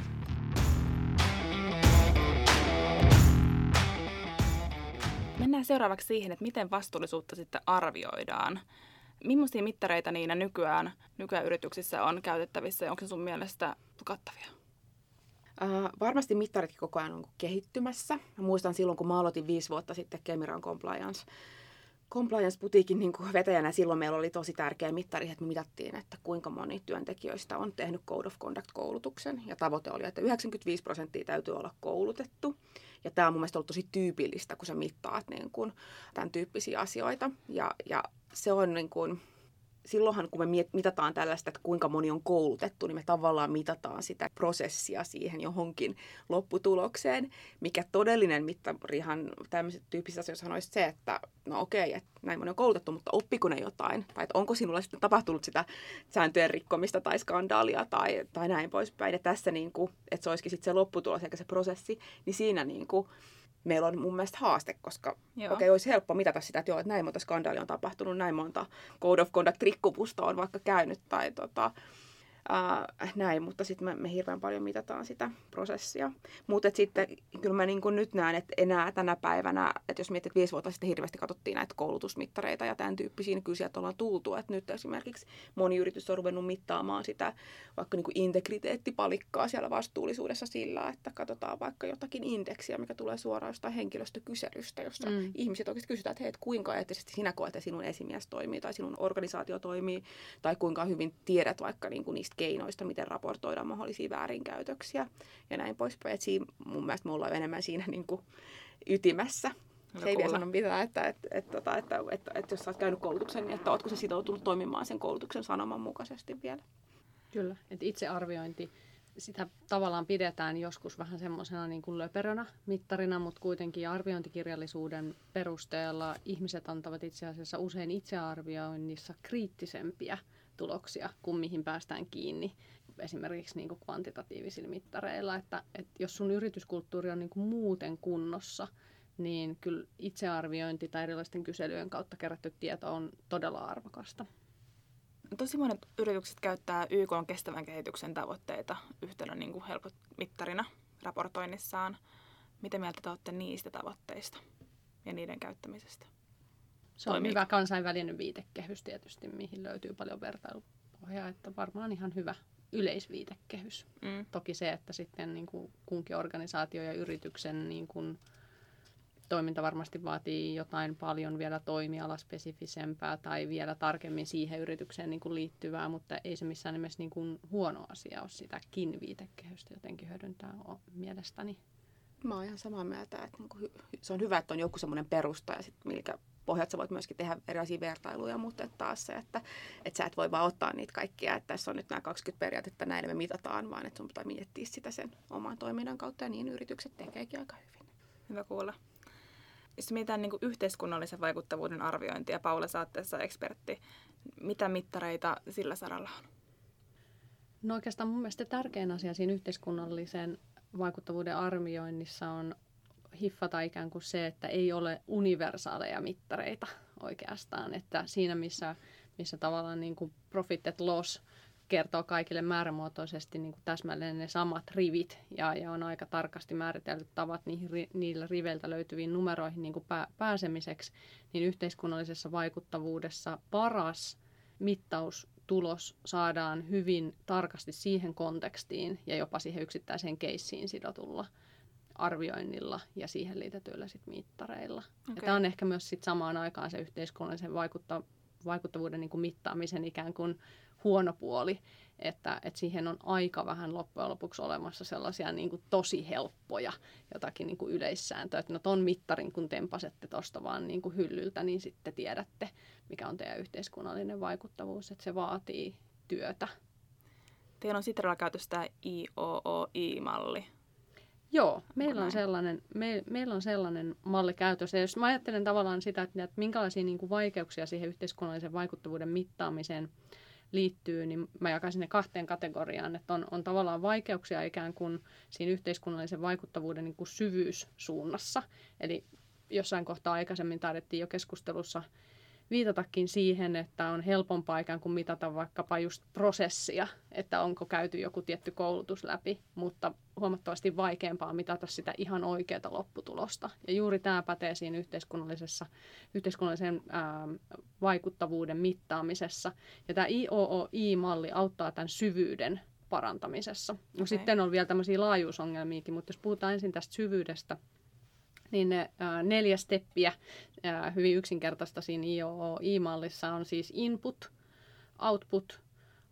Mennään seuraavaksi siihen, että miten vastuullisuutta sitten arvioidaan. Millaisia mittareita niinä nykyään, nykyään yrityksissä on käytettävissä ja onko se sun mielestä kattavia? Uh, varmasti mittarit koko ajan on kehittymässä. Mä muistan silloin, kun mä aloitin viisi vuotta sitten Kemiran Compliance compliance-putiikin niin kuin vetäjänä silloin meillä oli tosi tärkeä mittari, että me mitattiin, että kuinka moni työntekijöistä on tehnyt Code of Conduct-koulutuksen. Ja tavoite oli, että 95 prosenttia täytyy olla koulutettu. Ja tämä on mun mielestä ollut tosi tyypillistä, kun sä mittaat niin kuin, tämän tyyppisiä asioita. Ja, ja se on niin kuin, silloinhan kun me mitataan tällaista, että kuinka moni on koulutettu, niin me tavallaan mitataan sitä prosessia siihen johonkin lopputulokseen, mikä todellinen mittarihan tämmöiset tyyppisissä asioissa olisi se, että no okei, että näin moni on koulutettu, mutta oppiko ne jotain? Tai että onko sinulla sitten tapahtunut sitä sääntöjen rikkomista tai skandaalia tai, tai näin poispäin. Ja tässä niin kuin, että se olisikin sitten se lopputulos eikä se prosessi, niin siinä niin kuin, meillä on mun mielestä haaste, koska okei, okay, olisi helppo mitata sitä, että joo, että näin monta skandaalia on tapahtunut, näin monta code of conduct rikkomusta on vaikka käynyt tai tota, Uh, näin, mutta sitten me, me hirveän paljon mitataan sitä prosessia. Mutta sitten kyllä mä niin nyt näen, että enää tänä päivänä, että jos mietit, että viisi vuotta sitten hirveästi katsottiin näitä koulutusmittareita ja tämän tyyppisiä, niin kyllä sieltä ollaan tultu. Että nyt esimerkiksi moni yritys on ruvennut mittaamaan sitä vaikka niin kuin integriteettipalikkaa siellä vastuullisuudessa sillä, että katsotaan vaikka jotakin indeksiä, mikä tulee suoraan jostain henkilöstökyselystä, jossa mm. ihmiset oikeasti kysytään, että hei, että kuinka eettisesti sinä koet, että sinun esimies toimii tai sinun organisaatio toimii, tai kuinka hyvin tiedät vaikka niin kuin niistä keinoista, miten raportoidaan mahdollisia väärinkäytöksiä ja näin poispäin. Et siinä, mun mielestä me ollaan enemmän siinä niin kuin ytimessä. Se ei vielä sano mitään, että, että, että, että, että, että, että jos olet käynyt koulutuksen, niin että oletko se sitoutunut toimimaan sen koulutuksen sanoman mukaisesti vielä. Kyllä, että itsearviointi, sitä tavallaan pidetään joskus vähän semmoisena niin kuin löperönä mittarina, mutta kuitenkin arviointikirjallisuuden perusteella ihmiset antavat itse asiassa usein itsearvioinnissa kriittisempiä tuloksia kuin mihin päästään kiinni esimerkiksi niin kuin kvantitatiivisilla mittareilla, että, että jos sun yrityskulttuuri on niin kuin muuten kunnossa, niin kyllä itsearviointi tai erilaisten kyselyjen kautta kerätty tieto on todella arvokasta. Tosi monet yritykset käyttää YK on kestävän kehityksen tavoitteita yhtenä niin kuin helpot mittarina raportoinnissaan. Miten mieltä te olette niistä tavoitteista ja niiden käyttämisestä? Se on hyvä kansainvälinen viitekehys tietysti, mihin löytyy paljon vertailupohjaa, että varmaan ihan hyvä yleisviitekehys. Mm. Toki se, että sitten niin kuin kunkin organisaatio ja yrityksen niin kuin, toiminta varmasti vaatii jotain paljon vielä toimialaspesifisempää tai vielä tarkemmin siihen yritykseen niin kuin liittyvää, mutta ei se missään nimessä niin kuin huono asia ole sitäkin viitekehystä jotenkin hyödyntää mielestäni. Mä oon ihan samaa mieltä, että niin se on hyvä, että on joku semmoinen perusta ja sit, milkä pohjat sä voit myöskin tehdä erilaisia vertailuja, mutta että taas se, että, että sä et voi vaan ottaa niitä kaikkia, että tässä on nyt nämä 20 periaatetta, näin me mitataan, vaan että sun pitää miettiä sitä sen oman toiminnan kautta ja niin yritykset tekeekin aika hyvin. Hyvä kuulla. Jos mietitään niin yhteiskunnallisen vaikuttavuuden arviointia, Paula saatteessa ekspertti, mitä mittareita sillä saralla on? No oikeastaan mun mielestä tärkein asia siinä yhteiskunnallisen vaikuttavuuden arvioinnissa on hiffata ikään kuin se, että ei ole universaaleja mittareita oikeastaan. Että siinä, missä, missä tavallaan niin kuin profit and loss kertoo kaikille määrämuotoisesti niin kuin täsmälleen ne samat rivit ja, ja on aika tarkasti määritellyt tavat niihin, niillä riveiltä löytyviin numeroihin niin kuin pää, pääsemiseksi, niin yhteiskunnallisessa vaikuttavuudessa paras mittaustulos saadaan hyvin tarkasti siihen kontekstiin ja jopa siihen yksittäiseen keissiin sidotulla arvioinnilla ja siihen liitetyillä sit mittareilla. Okay. Ja tämä on ehkä myös sit samaan aikaan se yhteiskunnallisen vaikutta, vaikuttavuuden niin kuin mittaamisen ikään kuin huono puoli, että, että siihen on aika vähän loppujen lopuksi olemassa sellaisia niin kuin tosi helppoja jotakin niin kuin yleissääntöjä, että no ton mittarin kun tempasette tuosta vaan niin kuin hyllyltä, niin sitten tiedätte, mikä on teidän yhteiskunnallinen vaikuttavuus, että se vaatii työtä. Teillä on Sitralla käytössä IOOI-malli. Joo, meillä on, sellainen, me, meillä on sellainen malli käytössä. Ja jos mä ajattelen tavallaan sitä, että, että minkälaisia niin kuin vaikeuksia siihen yhteiskunnallisen vaikuttavuuden mittaamiseen liittyy, niin mä jakaisin ne kahteen kategoriaan. Että on, on tavallaan vaikeuksia ikään kuin siinä yhteiskunnallisen vaikuttavuuden niin kuin syvyyssuunnassa. Eli jossain kohtaa aikaisemmin taidettiin jo keskustelussa viitatakin siihen, että on helpompaa ikään kuin mitata vaikkapa just prosessia, että onko käyty joku tietty koulutus läpi, mutta huomattavasti vaikeampaa mitata sitä ihan oikeaa lopputulosta. Ja juuri tämä pätee siinä yhteiskunnallisessa, yhteiskunnallisen ää, vaikuttavuuden mittaamisessa. Ja tämä IOOI-malli auttaa tämän syvyyden parantamisessa. No okay. Sitten on vielä tämmöisiä laajuusongelmiakin, mutta jos puhutaan ensin tästä syvyydestä, niin ne ää, neljä steppiä ää, hyvin yksinkertaista siinä IOI-mallissa on siis input, output,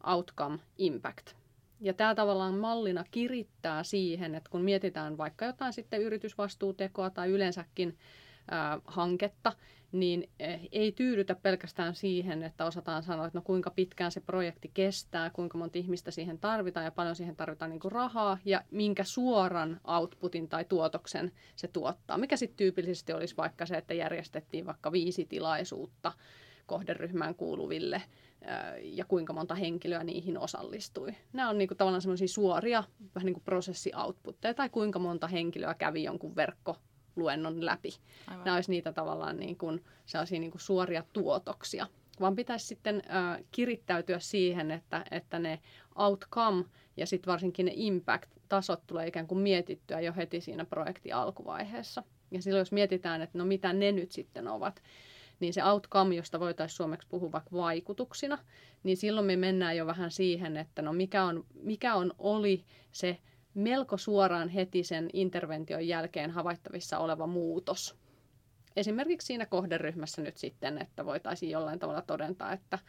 outcome, impact. Ja tämä tavallaan mallina kirittää siihen, että kun mietitään vaikka jotain sitten yritysvastuutekoa tai yleensäkin ää, hanketta, niin eh, ei tyydytä pelkästään siihen, että osataan sanoa, että no kuinka pitkään se projekti kestää, kuinka monta ihmistä siihen tarvitaan ja paljon siihen tarvitaan niin kuin rahaa ja minkä suoran outputin tai tuotoksen se tuottaa. Mikä sitten tyypillisesti olisi vaikka se, että järjestettiin vaikka viisi tilaisuutta kohderyhmään kuuluville ja kuinka monta henkilöä niihin osallistui. Nämä on niin kuin tavallaan semmoisia suoria vähän niin kuin prosessi-outputteja tai kuinka monta henkilöä kävi jonkun verkko luennon läpi. Aivan. Nämä olisi niitä tavallaan niin kuin, sellaisia niin kuin suoria tuotoksia. vaan pitäisi sitten äh, kirittäytyä siihen, että, että ne outcome ja sitten varsinkin ne impact-tasot tulee ikään kuin mietittyä jo heti siinä projektin alkuvaiheessa. Ja silloin jos mietitään, että no mitä ne nyt sitten ovat, niin se outcome, josta voitaisiin suomeksi puhua vaikka vaikutuksina, niin silloin me mennään jo vähän siihen, että no mikä on, mikä on oli se melko suoraan heti sen intervention jälkeen havaittavissa oleva muutos. Esimerkiksi siinä kohderyhmässä nyt sitten, että voitaisiin jollain tavalla todentaa, että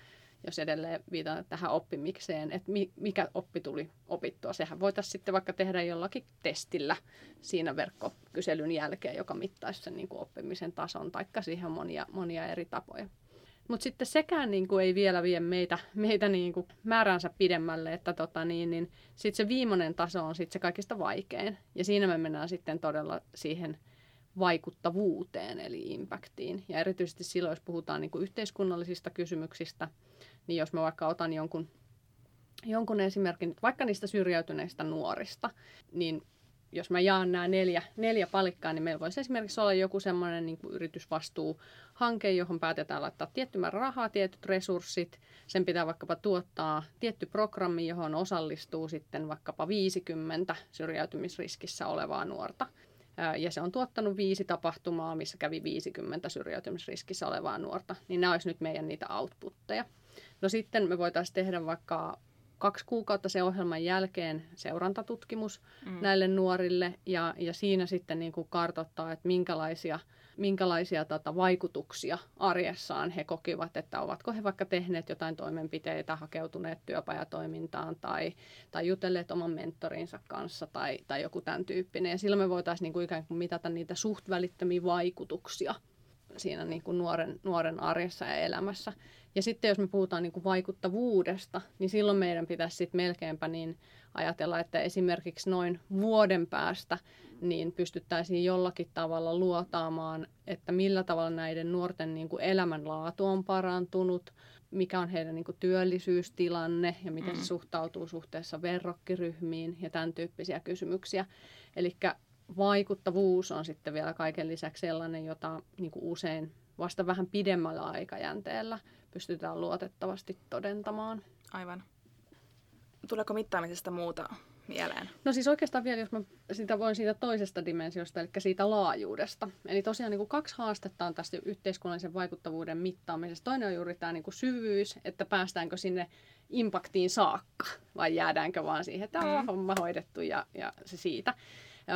jos edelleen viitataan tähän oppimikseen, että mikä oppi tuli opittua. Sehän voitaisiin sitten vaikka tehdä jollakin testillä siinä verkkokyselyn jälkeen, joka mittaisi sen niin kuin oppimisen tason, taikka siihen monia, monia eri tapoja. Mutta sitten sekään niin kuin ei vielä vie meitä, meitä niin kuin määränsä pidemmälle, että tota niin, niin sitten se viimeinen taso on sitten se kaikista vaikein. Ja siinä me mennään sitten todella siihen vaikuttavuuteen eli impactiin. Ja erityisesti silloin, jos puhutaan niin kuin yhteiskunnallisista kysymyksistä, niin jos mä vaikka otan jonkun, jonkun esimerkin, vaikka niistä syrjäytyneistä nuorista, niin jos mä jaan nämä neljä, neljä palikkaa, niin meillä voisi esimerkiksi olla joku semmoinen niin yritysvastuuhanke, johon päätetään laittaa tietty määrä rahaa, tietyt resurssit. Sen pitää vaikkapa tuottaa tietty programmi, johon osallistuu sitten vaikkapa 50 syrjäytymisriskissä olevaa nuorta. Ja se on tuottanut viisi tapahtumaa, missä kävi 50 syrjäytymisriskissä olevaa nuorta. Niin nämä olisi nyt meidän niitä outputteja. No sitten me voitaisiin tehdä vaikka kaksi kuukautta sen ohjelman jälkeen seurantatutkimus mm. näille nuorille ja, ja siinä sitten niin kuin kartoittaa, että minkälaisia, minkälaisia tota, vaikutuksia arjessaan he kokivat, että ovatko he vaikka tehneet jotain toimenpiteitä, hakeutuneet työpajatoimintaan tai, tai jutelleet oman mentorinsa kanssa tai, tai joku tämän tyyppinen. Ja silloin me voitaisiin niin kuin ikään kuin mitata niitä suht välittömiä vaikutuksia siinä niin kuin nuoren, nuoren arjessa ja elämässä. Ja sitten jos me puhutaan niin kuin vaikuttavuudesta, niin silloin meidän pitäisi sitten melkeinpä niin ajatella, että esimerkiksi noin vuoden päästä niin pystyttäisiin jollakin tavalla luotaamaan, että millä tavalla näiden nuorten niin kuin elämänlaatu on parantunut, mikä on heidän niin kuin työllisyystilanne ja miten mm. se suhtautuu suhteessa verrokkiryhmiin ja tämän tyyppisiä kysymyksiä. Eli vaikuttavuus on sitten vielä kaiken lisäksi sellainen, jota niin kuin usein vasta vähän pidemmällä aikajänteellä pystytään luotettavasti todentamaan. Aivan. Tuleeko mittaamisesta muuta mieleen? No siis oikeastaan vielä, jos mä sitä voin siitä toisesta dimensiosta, eli siitä laajuudesta. Eli tosiaan niin kuin kaksi haastetta on tästä yhteiskunnallisen vaikuttavuuden mittaamisesta. Toinen on juuri tämä niin kuin syvyys, että päästäänkö sinne impaktiin saakka, vai jäädäänkö vaan siihen, että on mm. homma hoidettu ja, ja se siitä.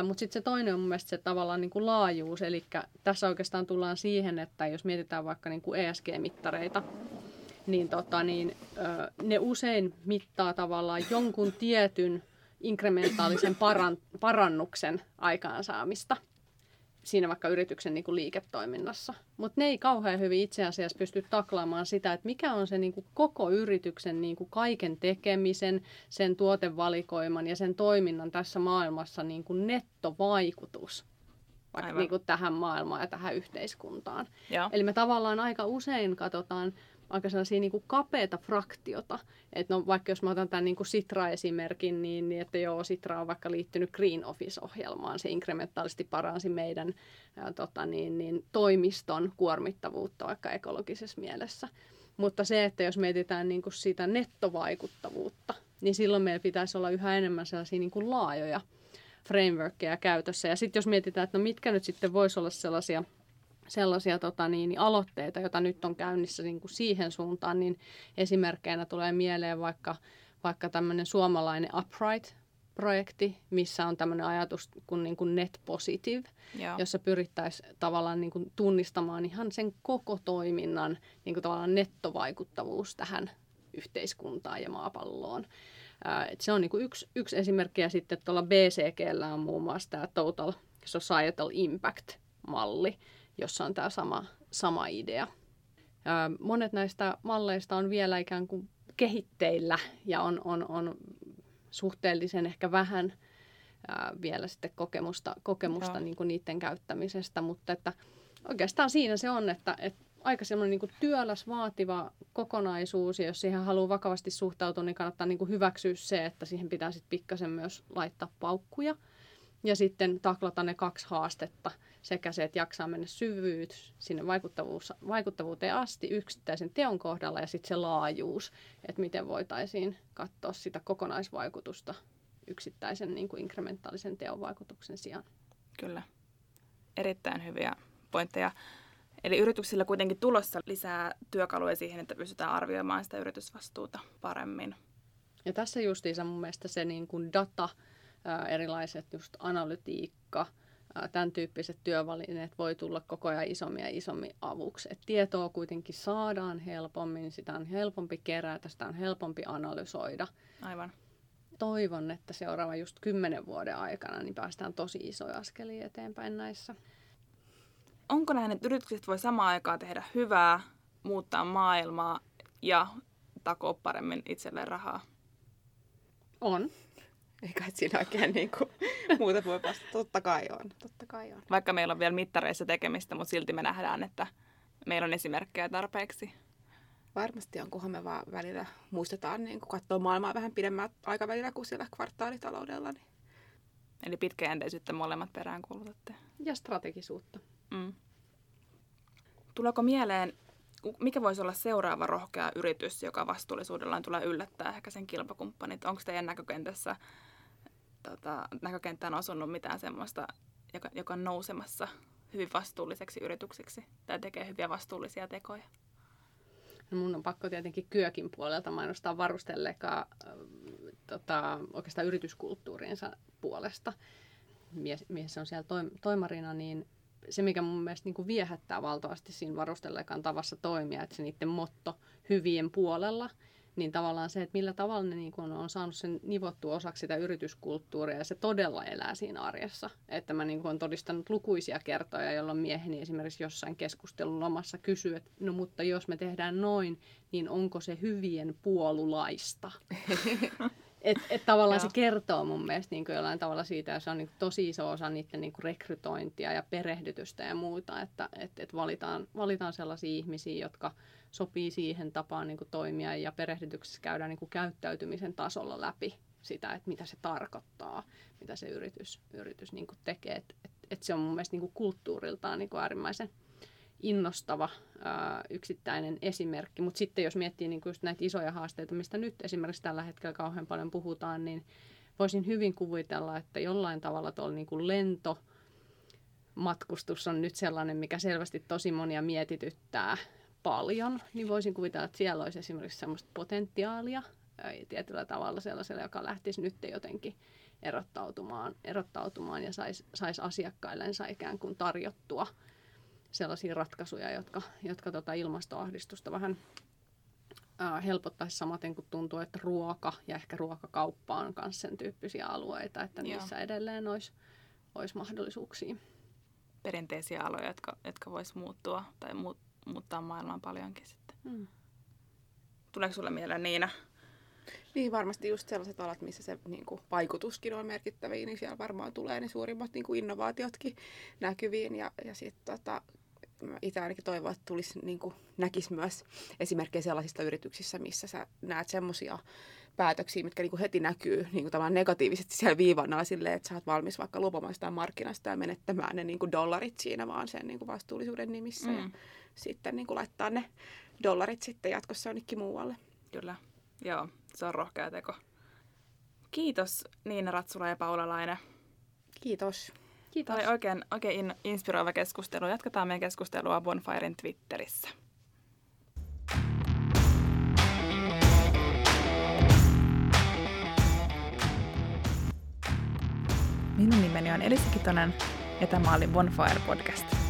Mutta sitten se toinen on mun mielestä se tavallaan niin kuin laajuus, eli tässä oikeastaan tullaan siihen, että jos mietitään vaikka niin kuin ESG-mittareita, niin, tota, niin ne usein mittaa tavallaan jonkun tietyn inkrementaalisen paran, parannuksen aikaansaamista siinä vaikka yrityksen niin kuin liiketoiminnassa. Mutta ne ei kauhean hyvin itse asiassa pysty taklaamaan sitä, että mikä on se niin kuin koko yrityksen niin kuin kaiken tekemisen, sen tuotevalikoiman ja sen toiminnan tässä maailmassa niin kuin nettovaikutus vaikka niin kuin tähän maailmaan ja tähän yhteiskuntaan. Joo. Eli me tavallaan aika usein katsotaan aika sellaisia niin kuin fraktiota. Että no, vaikka jos mä otan tämän niin kuin Sitra-esimerkin, niin, niin että joo, Sitra on vaikka liittynyt Green Office-ohjelmaan. Se inkrementaalisesti paransi meidän ää, tota, niin, niin, toimiston kuormittavuutta vaikka ekologisessa mielessä. Mutta se, että jos mietitään niin kuin sitä nettovaikuttavuutta, niin silloin meillä pitäisi olla yhä enemmän sellaisia niin kuin laajoja frameworkkeja käytössä. Ja sitten jos mietitään, että no mitkä nyt sitten voisi olla sellaisia – sellaisia tota, niin, aloitteita, joita nyt on käynnissä niin kuin siihen suuntaan, niin esimerkkeinä tulee mieleen vaikka, vaikka tämmöinen suomalainen Upright-projekti, missä on tämmöinen ajatus kuin, niin kuin net positive, Joo. jossa pyrittäisiin tavallaan niin kuin tunnistamaan ihan sen koko toiminnan niin kuin tavallaan nettovaikuttavuus tähän yhteiskuntaan ja maapalloon. et se on niin kuin yksi, yksi esimerkki ja sitten tuolla BCGllä on muun muassa tämä Total Societal Impact-malli, jossa on tämä sama, sama idea. Monet näistä malleista on vielä ikään kuin kehitteillä ja on, on, on suhteellisen ehkä vähän ää, vielä sitten kokemusta, kokemusta niin kuin niiden käyttämisestä, mutta että oikeastaan siinä se on, että, että aika semmoinen niin työläs, vaativa kokonaisuus, ja jos siihen haluaa vakavasti suhtautua, niin kannattaa niin kuin hyväksyä se, että siihen pitää sitten pikkasen myös laittaa paukkuja. Ja sitten taklata ne kaksi haastetta, sekä se, että jaksaa mennä syvyyt sinne vaikuttavuus, vaikuttavuuteen asti yksittäisen teon kohdalla ja sitten se laajuus, että miten voitaisiin katsoa sitä kokonaisvaikutusta yksittäisen niin kuin inkrementaalisen teon vaikutuksen sijaan. Kyllä. Erittäin hyviä pointteja. Eli yrityksillä kuitenkin tulossa lisää työkaluja siihen, että pystytään arvioimaan sitä yritysvastuuta paremmin. Ja tässä justiinsa mun mielestä se niin kuin data, erilaiset just analytiikka, tämän tyyppiset työvälineet voi tulla koko ajan isommin ja isommin avuksi. Et tietoa kuitenkin saadaan helpommin, sitä on helpompi kerätä, sitä on helpompi analysoida. Aivan. Toivon, että seuraava just kymmenen vuoden aikana niin päästään tosi isoja askelia eteenpäin näissä. Onko näin, että yritykset voi samaan aikaan tehdä hyvää, muuttaa maailmaa ja takoa paremmin itselleen rahaa? On. Eikä siinä oikein niin kuin, muuta voi vastata. Totta kai on. Totta kai on. Vaikka meillä on vielä mittareissa tekemistä, mutta silti me nähdään, että meillä on esimerkkejä tarpeeksi. Varmasti on, kunhan me vaan välillä muistetaan niin kuin katsoa maailmaa vähän pidemmän aikavälillä kuin siellä kvartaalitaloudella. Niin. Eli pitkäjänteisyyttä molemmat perään kuulutatte. Ja strategisuutta. Mm. Tuleeko mieleen, mikä voisi olla seuraava rohkea yritys, joka vastuullisuudellaan tulee yllättää ehkä sen kilpakumppanit? Onko teidän näkökentässä, tota, näkökenttään osunut mitään semmoista, joka, joka on nousemassa hyvin vastuulliseksi yritykseksi tai tekee hyviä vastuullisia tekoja? No mun on pakko tietenkin Kyökin puolelta mainostaa varustellekaan äh, tota, oikeastaan yrityskulttuurinsa puolesta. Mies, mies on siellä toim, toimarina, niin se, mikä mun mielestä niin kuin viehättää valtavasti siinä varustellekan tavassa toimia, että se niiden motto hyvien puolella, niin tavallaan se, että millä tavalla ne niin kuin on saanut sen nivottua osaksi sitä yrityskulttuuria ja se todella elää siinä arjessa. Että mä niin olen todistanut lukuisia kertoja, jolloin mieheni esimerkiksi jossain keskustelun lomassa kysyy, että no mutta jos me tehdään noin, niin onko se hyvien puolulaista? Että et tavallaan se kertoo mun mielestä niin jollain tavalla siitä, ja se on niin tosi iso osa niiden niin rekrytointia ja perehdytystä ja muuta, että et, et valitaan, valitaan sellaisia ihmisiä, jotka sopii siihen tapaan niin toimia, ja perehdytyksessä käydään niin käyttäytymisen tasolla läpi sitä, että mitä se tarkoittaa, mitä se yritys, yritys niin tekee. Että et, et se on mun mielestä niin kulttuuriltaan niin äärimmäisen innostava ää, yksittäinen esimerkki. Mutta sitten jos miettii niin just näitä isoja haasteita, mistä nyt esimerkiksi tällä hetkellä kauhean paljon puhutaan, niin voisin hyvin kuvitella, että jollain tavalla tuolla niin kuin lento, matkustus on nyt sellainen, mikä selvästi tosi monia mietityttää paljon, niin voisin kuvitella, että siellä olisi esimerkiksi sellaista potentiaalia tietyllä tavalla sellaisella, joka lähtisi nyt jotenkin erottautumaan, erottautumaan ja saisi sais asiakkaillensa ikään kuin tarjottua sellaisia ratkaisuja, jotka, jotka tota ilmastoahdistusta vähän ää, helpottaisi samaten kuin tuntuu, että ruoka ja ehkä ruokakauppa on myös sen tyyppisiä alueita, että Joo. niissä edelleen olisi, olisi mahdollisuuksia. Perinteisiä aloja, jotka, jotka vois muuttua tai muut, muuttaa maailmaa paljonkin sitten. Hmm. Tuleeko sulle mieleen Niina? Niin, varmasti just sellaiset alat, missä se niin kuin, vaikutuskin on merkittäviä, niin siellä varmaan tulee ne suurimmat niin kuin, innovaatiotkin näkyviin. Ja, ja sitten tota, itse ainakin toivon, että tulisi, niin kuin, näkisi myös esimerkkejä sellaisista yrityksissä, missä sä näet semmoisia päätöksiä, mitkä niin kuin heti näkyy niin kuin negatiivisesti siellä viivan alla silleen, että sä oot valmis vaikka luopumaan sitä markkinasta ja menettämään ne niin kuin dollarit siinä vaan sen niin kuin vastuullisuuden nimissä mm. ja sitten niin kuin laittaa ne dollarit sitten jatkossa jonnekin muualle. Kyllä, joo, se on rohkea teko. Kiitos Niina Ratsula ja Paula Laine. Kiitos. Kiitos. Tämä oli oikein, oikein inspiroiva keskustelu. Jatketaan meidän keskustelua Bonfiren Twitterissä. Minun nimeni on Elisa Kitonen ja tämä oli Bonfire Podcast.